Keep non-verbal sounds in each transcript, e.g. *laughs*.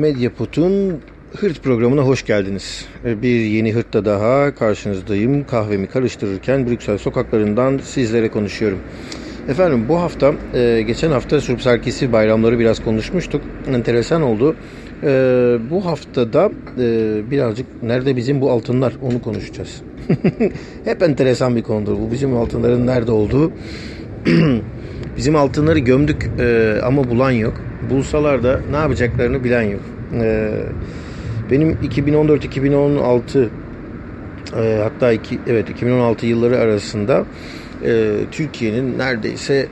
Medyapod'un Hırt programına hoş geldiniz. Bir yeni Hırt'ta daha karşınızdayım. Kahvemi karıştırırken Brüksel sokaklarından sizlere konuşuyorum. Efendim bu hafta, e, geçen hafta Surp Serkisi bayramları biraz konuşmuştuk. Enteresan oldu. E, bu haftada e, birazcık nerede bizim bu altınlar onu konuşacağız. *laughs* Hep enteresan bir konudur bu bizim altınların nerede olduğu. *clears throat* bizim altınları gömdük ama bulan yok. Bulsalar da ne yapacaklarını bilen yok. Benim 2014-2016 hatta iki, evet 2016 yılları arasında e, Türkiye'nin neredeyse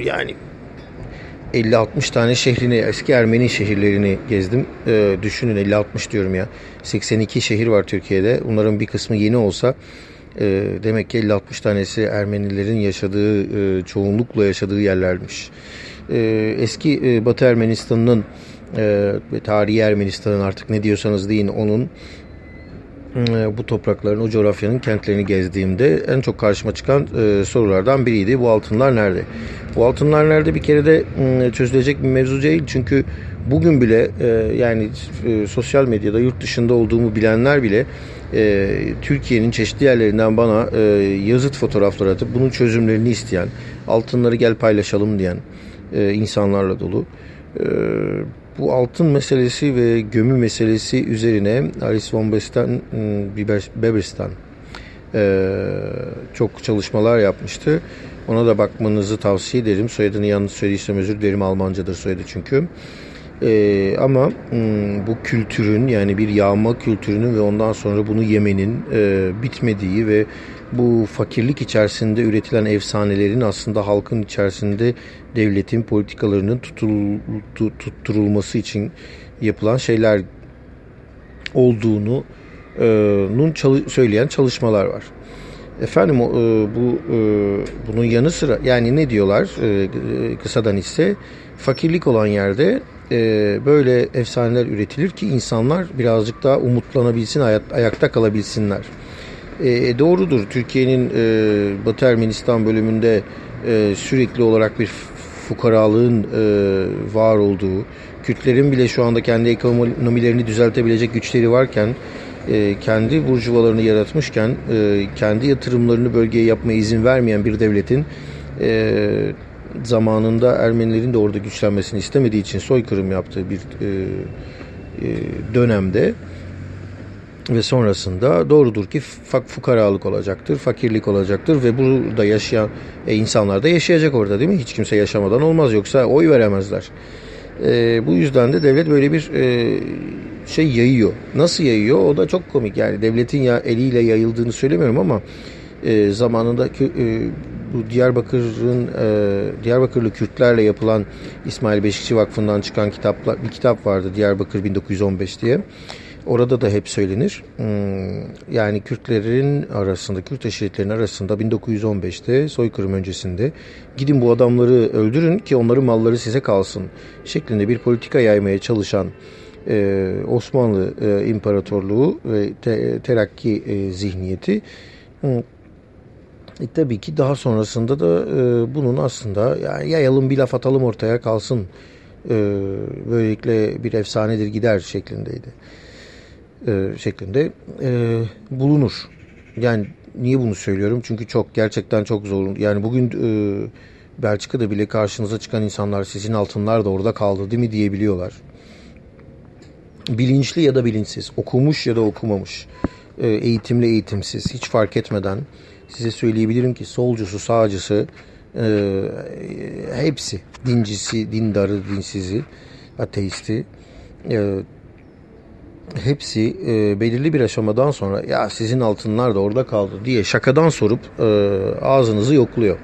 yani 50-60 tane şehrini, eski Ermeni şehirlerini gezdim. E, düşünün 50-60 diyorum ya. 82 şehir var Türkiye'de. Bunların bir kısmı yeni olsa e, demek ki 50-60 tanesi Ermenilerin yaşadığı, e, çoğunlukla yaşadığı yerlermiş. E, eski e, Batı Ermenistan'ın e, tarihi Ermenistan'ın artık ne diyorsanız deyin onun ee, bu toprakların, o coğrafyanın kentlerini gezdiğimde en çok karşıma çıkan e, sorulardan biriydi. Bu altınlar nerede? Bu altınlar nerede bir kere de e, çözülecek bir mevzu değil. Çünkü bugün bile e, yani e, sosyal medyada yurt dışında olduğumu bilenler bile e, Türkiye'nin çeşitli yerlerinden bana e, yazıt fotoğraflar atıp bunun çözümlerini isteyen, altınları gel paylaşalım diyen e, insanlarla dolu. E, bu altın meselesi ve gömü meselesi üzerine Alice von Besten, Beberstan e, çok çalışmalar yapmıştı. Ona da bakmanızı tavsiye ederim. Soyadını yanlış söylediysem özür dilerim. Almancadır soyadı çünkü. Ee, ama bu kültürün yani bir yağma kültürünün ve ondan sonra bunu yemenin e, bitmediği ve bu fakirlik içerisinde üretilen efsanelerin aslında halkın içerisinde devletin politikalarının tutturulması için yapılan şeyler olduğunu e, nun çalı, söyleyen çalışmalar var. Efendim e, bu e, bunun yanı sıra yani ne diyorlar e, kısadan ise fakirlik olan yerde e, böyle efsaneler üretilir ki insanlar birazcık daha umutlanabilsin, ayakta kalabilsinler. E, doğrudur. Türkiye'nin e, Batı Ermenistan bölümünde e, sürekli olarak bir fukaralığın e, var olduğu, Kürtlerin bile şu anda kendi ekonomilerini düzeltebilecek güçleri varken, e, kendi burjuvalarını yaratmışken, e, kendi yatırımlarını bölgeye yapmaya izin vermeyen bir devletin e, zamanında Ermenilerin de orada güçlenmesini istemediği için soykırım yaptığı bir e, e, dönemde ve sonrasında doğrudur ki fukaralık olacaktır, fakirlik olacaktır ve burada yaşayan e, insanlar da yaşayacak orada değil mi? Hiç kimse yaşamadan olmaz yoksa oy veremezler. E, bu yüzden de devlet böyle bir e, şey yayıyor. Nasıl yayıyor? O da çok komik yani devletin ya eliyle yayıldığını söylemiyorum ama e, zamanında e, bu Diyarbakır'ın e, Diyarbakırlı Kürtlerle yapılan İsmail Beşikçi Vakfı'ndan çıkan kitapla bir kitap vardı Diyarbakır 1915 diye. Orada da hep söylenir. Hmm, yani Kürtlerin arasında, Kürt eşitlerin arasında 1915'te soykırım öncesinde gidin bu adamları öldürün ki onların malları size kalsın şeklinde bir politika yaymaya çalışan e, Osmanlı e, İmparatorluğu ve te, terakki e, zihniyeti. Hmm, e, tabii ki daha sonrasında da e, bunun aslında yani yayalım bir laf atalım ortaya kalsın e, böylelikle bir efsanedir gider şeklindeydi e, şeklinde e, bulunur. Yani niye bunu söylüyorum? Çünkü çok gerçekten çok zor. Yani bugün e, Belçika'da bile karşınıza çıkan insanlar sizin altınlar da orada kaldı değil mi diyebiliyorlar. Bilinçli ya da bilinçsiz, okumuş ya da okumamış, e, eğitimli eğitimsiz hiç fark etmeden size söyleyebilirim ki solcusu, sağcısı e, hepsi dincisi, dindarı, dinsizi, ateisti e, hepsi e, belirli bir aşamadan sonra ya sizin altınlar da orada kaldı diye şakadan sorup e, ağzınızı yokluyor.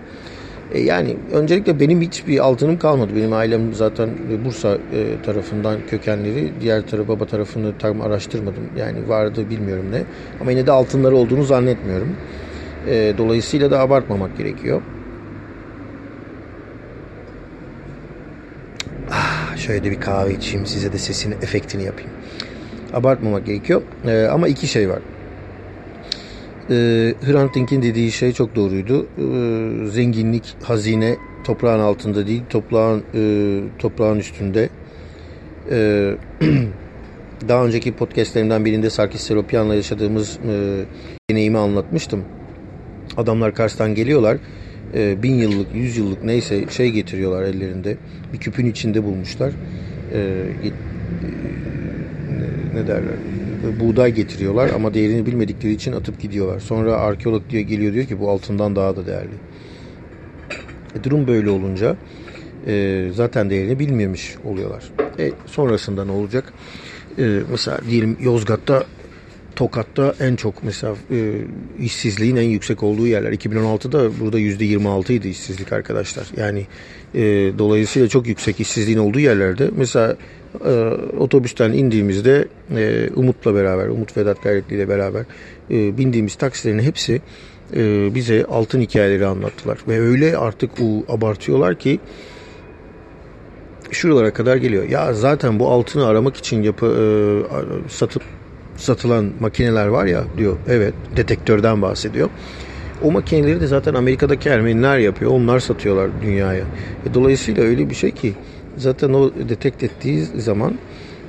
E, yani öncelikle benim hiçbir altınım kalmadı. Benim ailem zaten Bursa e, tarafından kökenleri. Diğer tarafı baba tarafını tam araştırmadım. Yani vardı bilmiyorum ne. Ama yine de altınları olduğunu zannetmiyorum. E, dolayısıyla da abartmamak gerekiyor. Ah, şöyle bir kahve içeyim size de sesini efektini yapayım abartmamak gerekiyor. E, ama iki şey var. E, Hrant Dink'in dediği şey çok doğruydu. E, zenginlik, hazine toprağın altında değil, toprağın e, toprağın üstünde. Ee, *clears throat* daha önceki podcastlerimden birinde Sarkis Seropyan'la yaşadığımız e, deneyimi anlatmıştım. Adamlar Kars'tan geliyorlar. E, bin yıllık, yüz yıllık neyse şey getiriyorlar ellerinde. Bir küpün içinde bulmuşlar. E, e, ne derler? Buğday getiriyorlar ama değerini bilmedikleri için atıp gidiyorlar. Sonra arkeolog diyor geliyor diyor ki bu altından daha da değerli. E, durum böyle olunca e, zaten değerini bilmiyormuş oluyorlar. E, sonrasında ne olacak? E, mesela diyelim Yozgat'ta Tokat'ta en çok mesela e, işsizliğin en yüksek olduğu yerler. 2016'da burada %26 idi işsizlik arkadaşlar. Yani e, dolayısıyla çok yüksek işsizliğin olduğu yerlerde mesela e, otobüsten indiğimizde e, Umut'la beraber, Umut Vedat Gayretli ile beraber e, bindiğimiz taksilerin hepsi e, bize altın hikayeleri anlattılar. Ve öyle artık bu abartıyorlar ki şuralara kadar geliyor. Ya zaten bu altını aramak için yapı e, satıp satılan makineler var ya diyor. Evet detektörden bahsediyor. O makineleri de zaten Amerika'daki Ermeniler yapıyor. Onlar satıyorlar dünyaya. E, dolayısıyla öyle bir şey ki zaten o detekt ettiği zaman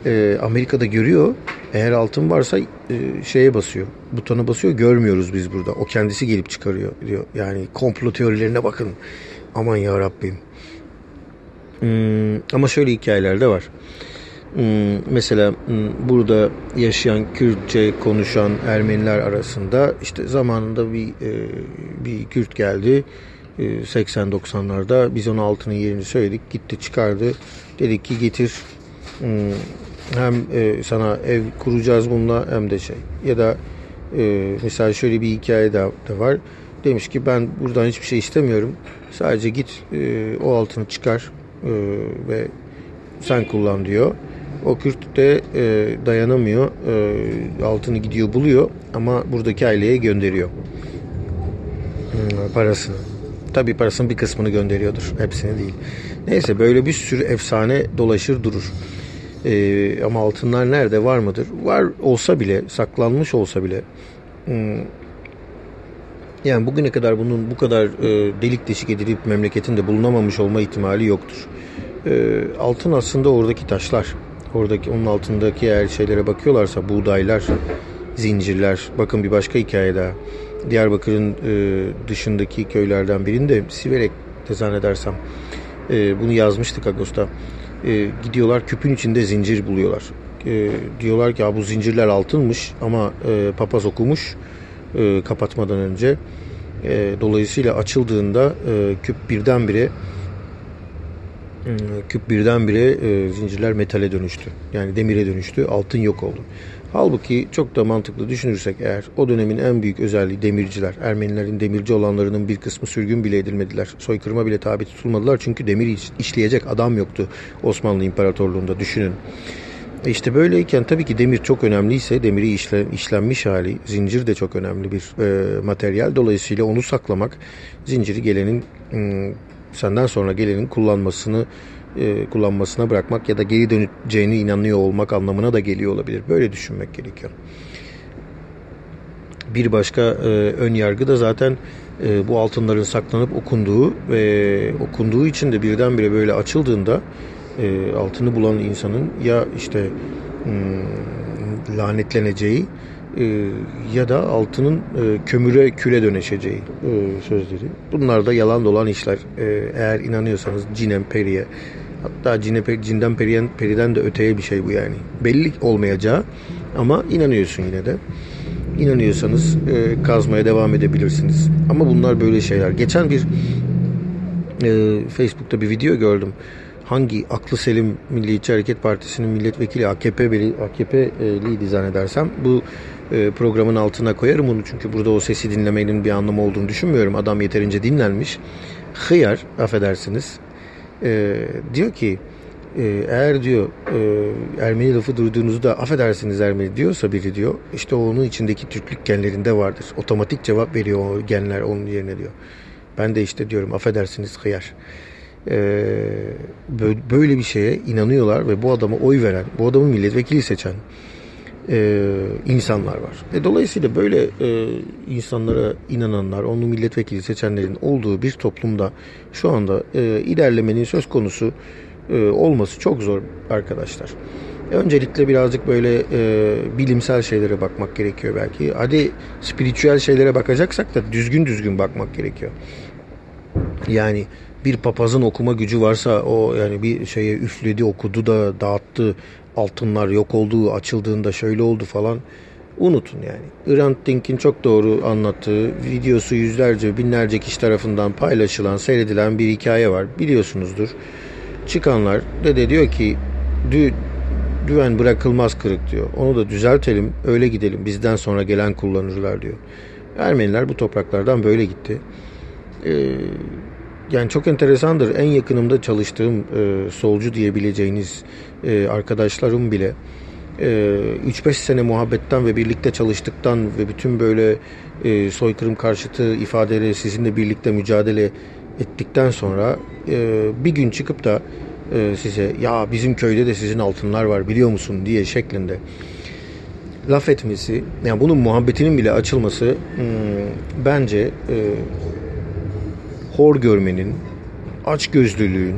e, Amerika'da görüyor. Eğer altın varsa e, şeye basıyor. Butona basıyor. Görmüyoruz biz burada. O kendisi gelip çıkarıyor diyor. Yani komplo teorilerine bakın. Aman ya Rabbim. Hmm, ama şöyle hikayeler de var. Hmm, mesela hmm, burada yaşayan Kürtçe konuşan Ermeniler arasında işte zamanında bir e, bir Kürt geldi. 80-90'larda e, biz ona altının yerini söyledik. Gitti çıkardı. Dedik ki getir hmm, hem e, sana ev kuracağız bununla hem de şey. Ya da mesela şöyle bir hikaye de var. Demiş ki ben buradan hiçbir şey istemiyorum. Sadece git o altını çıkar ve sen kullan diyor. O Kürt de e, dayanamıyor. E, altını gidiyor buluyor ama buradaki aileye gönderiyor. Hmm, parasını. Tabii parasının bir kısmını gönderiyordur. Hepsini değil. Neyse böyle bir sürü efsane dolaşır durur. E, ama altınlar nerede var mıdır? Var olsa bile, saklanmış olsa bile hmm, yani bugüne kadar bunun bu kadar e, delik deşik edilip memleketinde bulunamamış olma ihtimali yoktur. E, altın aslında oradaki taşlar oradaki onun altındaki eğer şeylere bakıyorlarsa buğdaylar, zincirler. Bakın bir başka hikaye daha. Diyarbakır'ın e, dışındaki köylerden birinde Siverek'te zannedersem e, bunu yazmıştık Ağustos'ta. E, gidiyorlar küpün içinde zincir buluyorlar. E, diyorlar ki ya bu zincirler altınmış ama e, papaz okumuş e, kapatmadan önce. E, dolayısıyla açıldığında e, küp birdenbire küp birdenbire e, zincirler metale dönüştü. Yani demire dönüştü. Altın yok oldu. Halbuki çok da mantıklı düşünürsek eğer o dönemin en büyük özelliği demirciler. Ermenilerin demirci olanlarının bir kısmı sürgün bile edilmediler. Soykırıma bile tabi tutulmadılar. Çünkü demir işleyecek adam yoktu Osmanlı İmparatorluğu'nda düşünün. E işte böyleyken tabii ki demir çok önemliyse demiri işle, işlenmiş hali, zincir de çok önemli bir e, materyal. Dolayısıyla onu saklamak zinciri gelenin senden sonra gelenin kullanmasını e, kullanmasına bırakmak ya da geri döneceğine inanıyor olmak anlamına da geliyor olabilir. Böyle düşünmek gerekiyor. Bir başka e, ön yargı da zaten e, bu altınların saklanıp okunduğu ve okunduğu için de birdenbire böyle açıldığında e, altını bulan insanın ya işte hmm, lanetleneceği e, ya da altının e, kömüre küle dönüşeceği e, sözleri. Bunlar da yalan dolan işler. E, eğer inanıyorsanız cinem periye hatta cine, cinden periyen, periden de öteye bir şey bu yani. Belli olmayacağı ama inanıyorsun yine de. İnanıyorsanız e, kazmaya devam edebilirsiniz. Ama bunlar böyle şeyler. Geçen bir e, Facebook'ta bir video gördüm hangi aklı selim Milliyetçi Hareket Partisi'nin milletvekili AKP AKP'liydi zannedersem bu e, programın altına koyarım onu çünkü burada o sesi dinlemenin bir anlamı olduğunu düşünmüyorum. Adam yeterince dinlenmiş. Hıyar affedersiniz e, diyor ki e, eğer diyor e, Ermeni lafı duyduğunuzda affedersiniz Ermeni diyorsa biri diyor işte onun içindeki Türklük genlerinde vardır. Otomatik cevap veriyor o genler onun yerine diyor. Ben de işte diyorum affedersiniz hıyar. Böyle bir şeye inanıyorlar ve bu adama oy veren, bu adamı milletvekili seçen e, insanlar var. E, dolayısıyla böyle e, insanlara inananlar, onu milletvekili seçenlerin olduğu bir toplumda şu anda e, ilerlemenin söz konusu e, olması çok zor arkadaşlar. Öncelikle birazcık böyle e, bilimsel şeylere bakmak gerekiyor belki. Hadi spiritüel şeylere bakacaksak da düzgün düzgün bakmak gerekiyor. Yani bir papazın okuma gücü varsa o yani bir şeye üfledi, okudu da dağıttı, altınlar yok oldu, açıldığında şöyle oldu falan. Unutun yani. Hrant Dink'in çok doğru anlattığı, videosu yüzlerce, binlerce kişi tarafından paylaşılan, seyredilen bir hikaye var. Biliyorsunuzdur. Çıkanlar dede diyor ki dü, düven bırakılmaz kırık diyor. Onu da düzeltelim, öyle gidelim. Bizden sonra gelen kullanırlar diyor. Ermeniler bu topraklardan böyle gitti. Ee, yani çok enteresandır. En yakınımda çalıştığım e, solcu diyebileceğiniz e, arkadaşlarım bile e, 3-5 sene muhabbetten ve birlikte çalıştıktan ve bütün böyle e, soykırım karşıtı ifadeleri sizinle birlikte mücadele ettikten sonra e, bir gün çıkıp da e, size ya bizim köyde de sizin altınlar var biliyor musun diye şeklinde laf etmesi yani bunun muhabbetinin bile açılması hmm, bence e, hor görmenin açgözlülüğün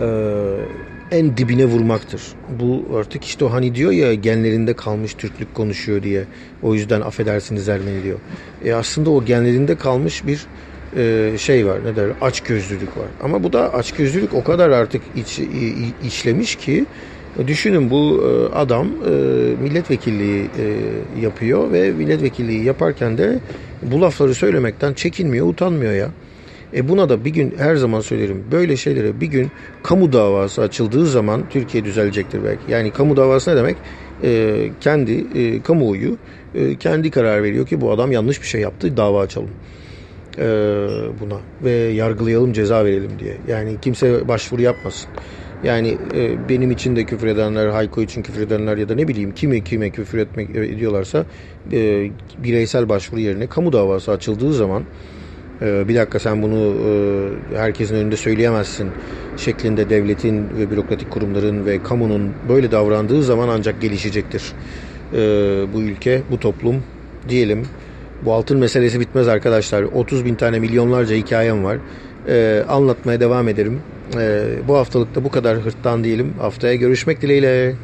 e, en dibine vurmaktır. Bu artık işte o hani diyor ya genlerinde kalmış Türklük konuşuyor diye. O yüzden affedersiniz Ermeni diyor. E aslında o genlerinde kalmış bir e, şey var ne der açgözlülük var. Ama bu da açgözlülük o kadar artık iç, işlemiş ki düşünün bu e, adam e, milletvekilliği e, yapıyor ve milletvekilliği yaparken de bu lafları söylemekten çekinmiyor, utanmıyor ya. E buna da bir gün her zaman söylerim böyle şeylere bir gün kamu davası açıldığı zaman Türkiye düzelecektir belki. Yani kamu davası ne demek? E, kendi e, kamuoyu e, kendi karar veriyor ki bu adam yanlış bir şey yaptı dava açalım e, buna ve yargılayalım ceza verelim diye. Yani kimse başvuru yapmasın. Yani e, benim için de küfür edenler, Hayko için küfür edenler ya da ne bileyim kime kime küfür etmek ediyorlarsa e, bireysel başvuru yerine kamu davası açıldığı zaman e, bir dakika sen bunu e, herkesin önünde söyleyemezsin şeklinde devletin ve bürokratik kurumların ve kamunun böyle davrandığı zaman ancak gelişecektir. E, bu ülke, bu toplum diyelim. Bu altın meselesi bitmez arkadaşlar. 30 bin tane milyonlarca hikayem var. E, anlatmaya devam ederim. E, bu haftalıkta bu kadar hırttan diyelim. Haftaya görüşmek dileğiyle.